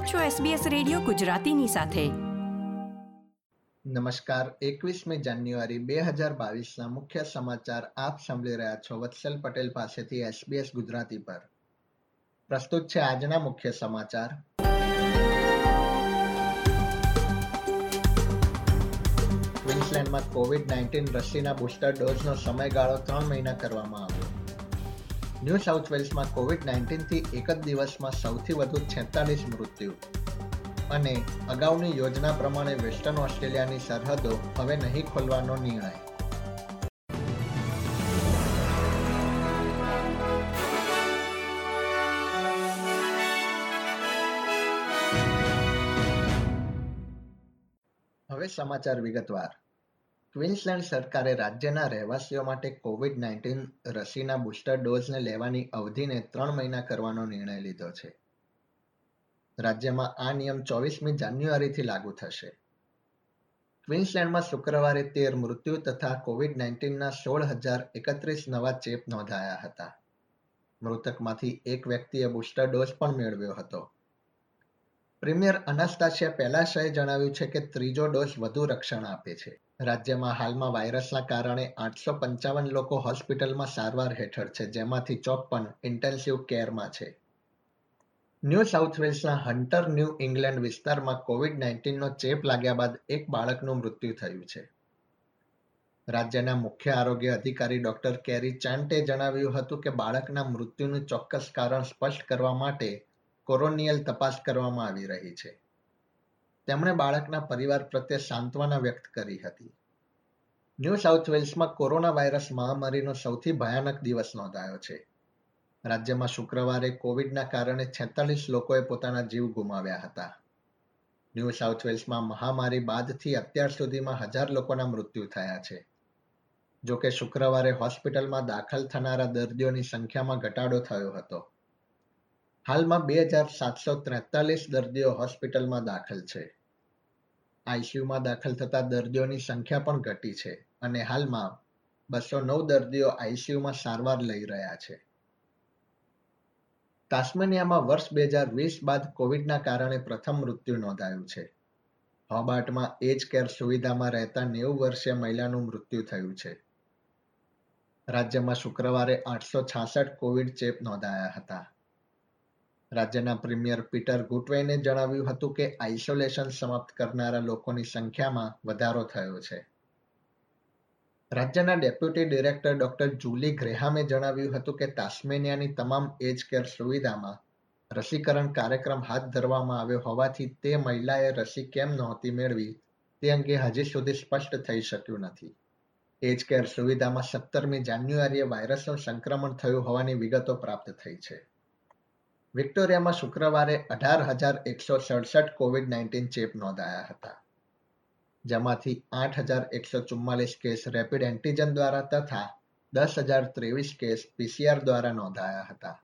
આપ છો SBS radio ગુજરાતીની સાથે. નમસ્કાર, એકવીસમી જાન્યુઆરી બે હજાર બાવીસના મુખ્ય સમાચાર આપ સાંભળી રહ્યા છો વત્સલ પટેલ પાસેથી SBS ગુજરાતી પર. પ્રસ્તુત છે આજના મુખ્ય સમાચાર. ક્વિન્સલેન્ડમાં કોવિડ નાઇન્ટીન રસીના બુસ્ટર ડોઝનો સમયગાળો ત્રણ મહિના કરવામાં આવ્યો. ન્યૂ સાઉથ વેલ્સમાં કોવિડ નાઇન્ટીનથી એક જ દિવસમાં સૌથી વધુ છેતાલીસ મૃત્યુ. અને અગાઉની યોજના પ્રમાણે વેસ્ટર્ન ઓસ્ટ્રેલિયાની સરહદો હવે નહીં ખોલવાનો નિર્ણય. હવે સમાચાર વિગતવાર. ક્વિન્સલેન્ડ સરકારે રાજ્યના રહેવાસીઓ માટે કોવિડ નાઇન્ટીન રસીના બુસ્ટર ડોઝને લેવાની અવધિને ત્રણ મહિના કરવાનો નિર્ણય લીધો છે. રાજ્યમાં આ નિયમ ચોવીસમી જાન્યુઆરીથી લાગુ થશે. ક્વિન્સલેન્ડમાં શુક્રવારે તેર મૃત્યુ તથા કોવિડ નાઇન્ટીનના સોળ હજાર એકત્રીસ નવા ચેપ નોંધાયા હતા. મૃતકમાંથી એક વ્યક્તિએ બુસ્ટર ડોઝ પણ મેળવ્યો હતો. પ્રીમિયર અનાસ્તાશિયા પેલાશાએ જણાવ્યું છે કે ત્રીજો ડોઝ વધુ રક્ષણ આપે છે. રાજ્યમાં હાલમાં વાયરસના કારણે આઠસો પંચાવન લોકો હોસ્પિટલમાં સારવાર હેઠળ છે, જેમાંથી ચોપન ઇન્ટેન્સિવ કેરમાં છે. ન્યૂ સાઉથ વેલ્સના હન્ટર ન્યૂ ઇંગ્લેન્ડ વિસ્તારમાં કોવિડ નાઇન્ટીનનો ચેપ લાગ્યા બાદ એક બાળકનું મૃત્યુ થયું છે. રાજ્યના મુખ્ય આરોગ્ય અધિકારી ડોક્ટર કેરી ચાન્ટે જણાવ્યું હતું કે બાળકના મૃત્યુનું ચોક્કસ કારણ સ્પષ્ટ કરવા માટે કોરોનિયલ તપાસ કરવામાં આવી રહી છે. તેમણે બાળકના પરિવાર પ્રત્યે સાંત્વના વ્યક્ત કરી હતી. ન્યૂ સાઉથ વેલ્સમાં કોરોના વાયરસ મહામારીનો સૌથી ભયાનક દિવસ નોંધાયો છે. રાજ્યમાં શુક્રવારે કોવિડના કારણે છેતાલીસ લોકોએ પોતાના જીવ ગુમાવ્યા હતા. ન્યૂ સાઉથ વેલ્સમાં મહામારી બાદથી અત્યાર સુધીમાં હજાર લોકોના મૃત્યુ થયા છે. જોકે શુક્રવારે હોસ્પિટલમાં દાખલ થનારા દર્દીઓની સંખ્યામાં ઘટાડો થયો હતો. હાલમાં બે હજાર સાતસો ત્રેતાલીસ દર્દીઓ હોસ્પિટલમાં દાખલ છે. આઈસીયુમાં દાખલ થતા દર્દીઓની સંખ્યા પણ ઘટી છે અને હાલમાં બસો નવ દર્દીઓ આઈસીયુમાં સારવાર લઈ રહ્યા છે. તાસ્મેનિયામાં વર્ષ બે હજાર વીસ બાદ કોવિડના કારણે પ્રથમ મૃત્યુ નોંધાયું છે. હોબાર્ટમાં એજ કેર સુવિધામાં રહેતા નેવું વર્ષીય મહિલાનું મૃત્યુ થયું છે. રાજ્યમાં શુક્રવારે આઠસો છાસઠ કોવિડ ચેપ નોંધાયા હતા. રાજ્યના પ્રીમિયર પીટર ગુટવેને જણાવ્યું હતું કે આઇસોલેશન સમાપ્ત કરનારા લોકોની સંખ્યામાં વધારો થયો છે. રાજ્યના ડેપ્યુટી ડિરેક્ટર ડોક્ટર જુલી ગ્રેહામે જણાવ્યું હતું કે તાસ્મેનિયાની તમામ એજ કેર સુવિધામાં રસીકરણ કાર્યક્રમ હાથ ધરવામાં આવ્યો હોવાથી તે મહિલાએ રસી કેમ નહોતી મેળવી તે અંગે હજી સુધી સ્પષ્ટ થઈ શક્યું નથી. એજ કેર સુવિધામાં સત્તરમી જાન્યુઆરીએ વાયરસનું સંક્રમણ થયું હોવાની વિગતો પ્રાપ્ત થઈ છે. વિક્ટોરિયામાં શુક્રવારે અઢાર હજાર એકસો સડસઠ કોવિડ નાઇન્ટીન ચેપ નોંધાયા હતા, જેમાંથી આઠ હજાર એકસો ચુમ્માલીસ કેસ રેપિડ એન્ટીજન દ્વારા તથા દસ હજાર ત્રેવીસ કેસ પીસીઆર દ્વારા નોંધાયા હતા.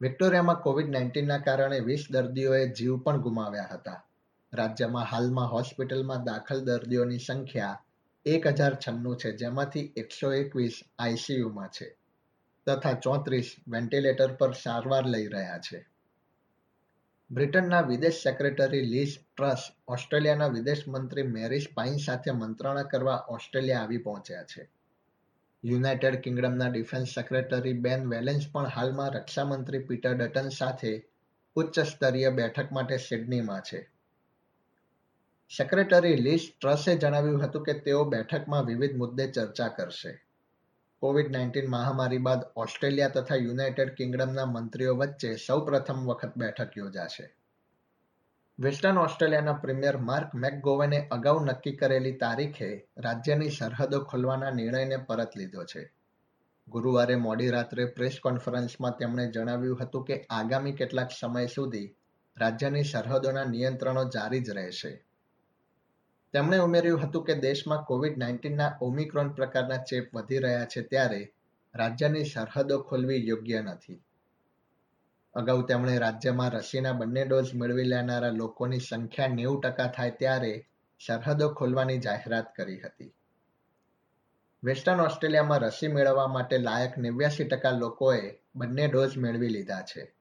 વિક્ટોરિયામાં કોવિડ નાઇન્ટીનના કારણે વીસ દર્દીઓએ જીવ પણ ગુમાવ્યા હતા. રાજ્યમાં હાલમાં હોસ્પિટલમાં દાખલ દર્દીઓની સંખ્યા એક હજાર છન્નું છે, જેમાંથી એકસો એકવીસ આઈસીયુમાં છે. તથા ચોત્રીસ વેન્ટિલેટર પર સારવાર લઈ રહ્યા છે. બ્રિટનના વિદેશ સેક્રેટરી લીઝ ટ્રસ ઓસ્ટ્રેલિયાના વિદેશ મંત્રી મેરીસ પાઇન સાથે મંત્રણા કરવા ઓસ્ટ્રેલિયા આવી પહોંચ્યા છે. યુનાઇટેડ કિંગડમના ડિફેન્સ સેક્રેટરી બેન વેલેન્સ પણ હાલમાં રક્ષામંત્રી પીટર ડટન સાથે ઉચ્ચ સ્તરીય બેઠક માટે સિડનીમાં છે. સેક્રેટરી લીઝ ટ્રસે જણાવ્યું હતું કે તેઓ બેઠકમાં વિવિધ મુદ્દે ચર્ચા કરશે. કોવિડ નાઇન્ટીન મહામારી બાદ ઓસ્ટ્રેલિયા તથા યુનાઇટેડ કિંગડમના મંત્રીઓ વચ્ચે સૌ પ્રથમ વખત બેઠક યોજાશે. વેસ્ટર્ન ઓસ્ટ્રેલિયાના પ્રીમિયર માર્ક મેકગોવેને અગાઉ નક્કી કરેલી તારીખે રાજ્યની સરહદો ખોલવાના નિર્ણયને પરત લીધો છે. ગુરુવારે મોડી રાત્રે પ્રેસ કોન્ફરન્સમાં તેમણે જણાવ્યું હતું કે આગામી કેટલાક સમય સુધી રાજ્યની સરહદોના નિયંત્રણો જારી જ રહેશે. તેમણે ઉમેર્યું હતું કે દેશમાં કોવિડ નાઇન્ટીનના ઓમિક્રોન પ્રકારના ચેપ વધી રહ્યા છે ત્યારે રાજ્યની સરહદો ખોલવી યોગ્ય નથી. અગાઉ તેમણે રાજ્યમાં રસીના બંને ડોઝ મેળવી લેનારા લોકોની સંખ્યા નેવું ટકા થાય ત્યારે સરહદો ખોલવાની જાહેરાત કરી હતી. વેસ્ટર્ન ઓસ્ટ્રેલિયામાં રસી મેળવવા માટે લાયક નેવ્યાસી ટકા લોકોએ બંને ડોઝ મેળવી લીધા છે.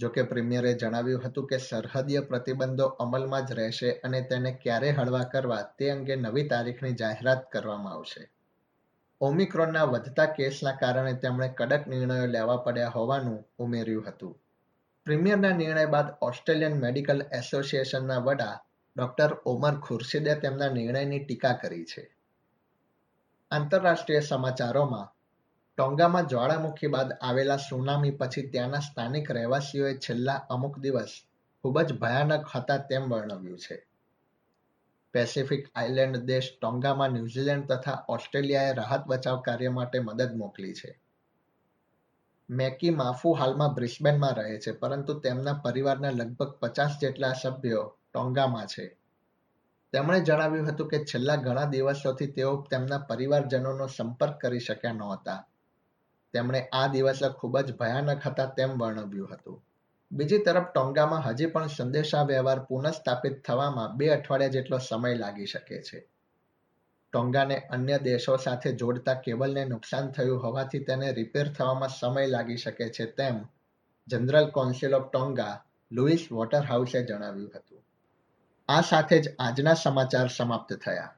જોકે પ્રીમિયરે જણાવ્યું હતું કે સરહદીય પ્રતિબંધો અમલમાં જ રહેશે અને તેને ક્યારે હળવા કરવા તે અંગે નવી તારીખની જાહેરાત કરવામાં આવશે. ઓમિક્રોનના વધતા કેસના કારણે તેમણે કડક નિર્ણયો લેવા પડ્યા હોવાનું ઉમેર્યું હતું. પ્રીમિયરના નિર્ણય બાદ ઓસ્ટ્રેલિયન મેડિકલ એસોસિએશનના વડા ડોક્ટર ઓમર ખુરશીદે તેમના નિર્ણયની ટીકા કરી છે. આંતરરાષ્ટ્રીય સમાચારોમાં ટોંગામાં જ્વાળામુખી બાદ આવેલા સુનામી પછી ત્યાંના સ્થાનિક રહેવાસીઓએ છેલ્લા અમુક દિવસ ખૂબ જ ભયાનક હતા તેમ વર્ણવ્યું છે. પેસિફિક આઇલેન્ડ દેશ ટોંગામાં ન્યૂઝીલેન્ડ તથા ઓસ્ટ્રેલિયાએ રાહત બચાવ કાર્ય માટે મદદ મોકલી છે. મેકી માફુ હાલમાં બ્રિસ્બેનમાં રહે છે, પરંતુ તેમના પરિવારના લગભગ પચાસ જેટલા સભ્યો ટોંગામાં છે. તેમણે જણાવ્યું હતું કે છેલ્લા ઘણા દિવસોથી તેઓ તેમના પરિવારજનોનો સંપર્ક કરી શક્યા નહોતા. તેમણે આ દિવસે ખૂબ જ ભયાનક હતા તેમ વર્ણવ્યું હતું. બીજી તરફ ટોંગામાં હજી પણ સંદેશા વ્યવહાર પુનઃસ્થાપિત થવામાં બે અઠવાડિયા જેટલો સમય લાગી શકે છે. ટોંગાને અન્ય દેશો સાથે જોડતા કેબલને નુકસાન થયું હોવાથી તેને રિપેર થવામાં સમય લાગી શકે છે તેમ general council of Tonga Lewis વોટરહાઉસે જણાવ્યું હતું. આ સાથે જ આજના સમાચાર સમાપ્ત થયા.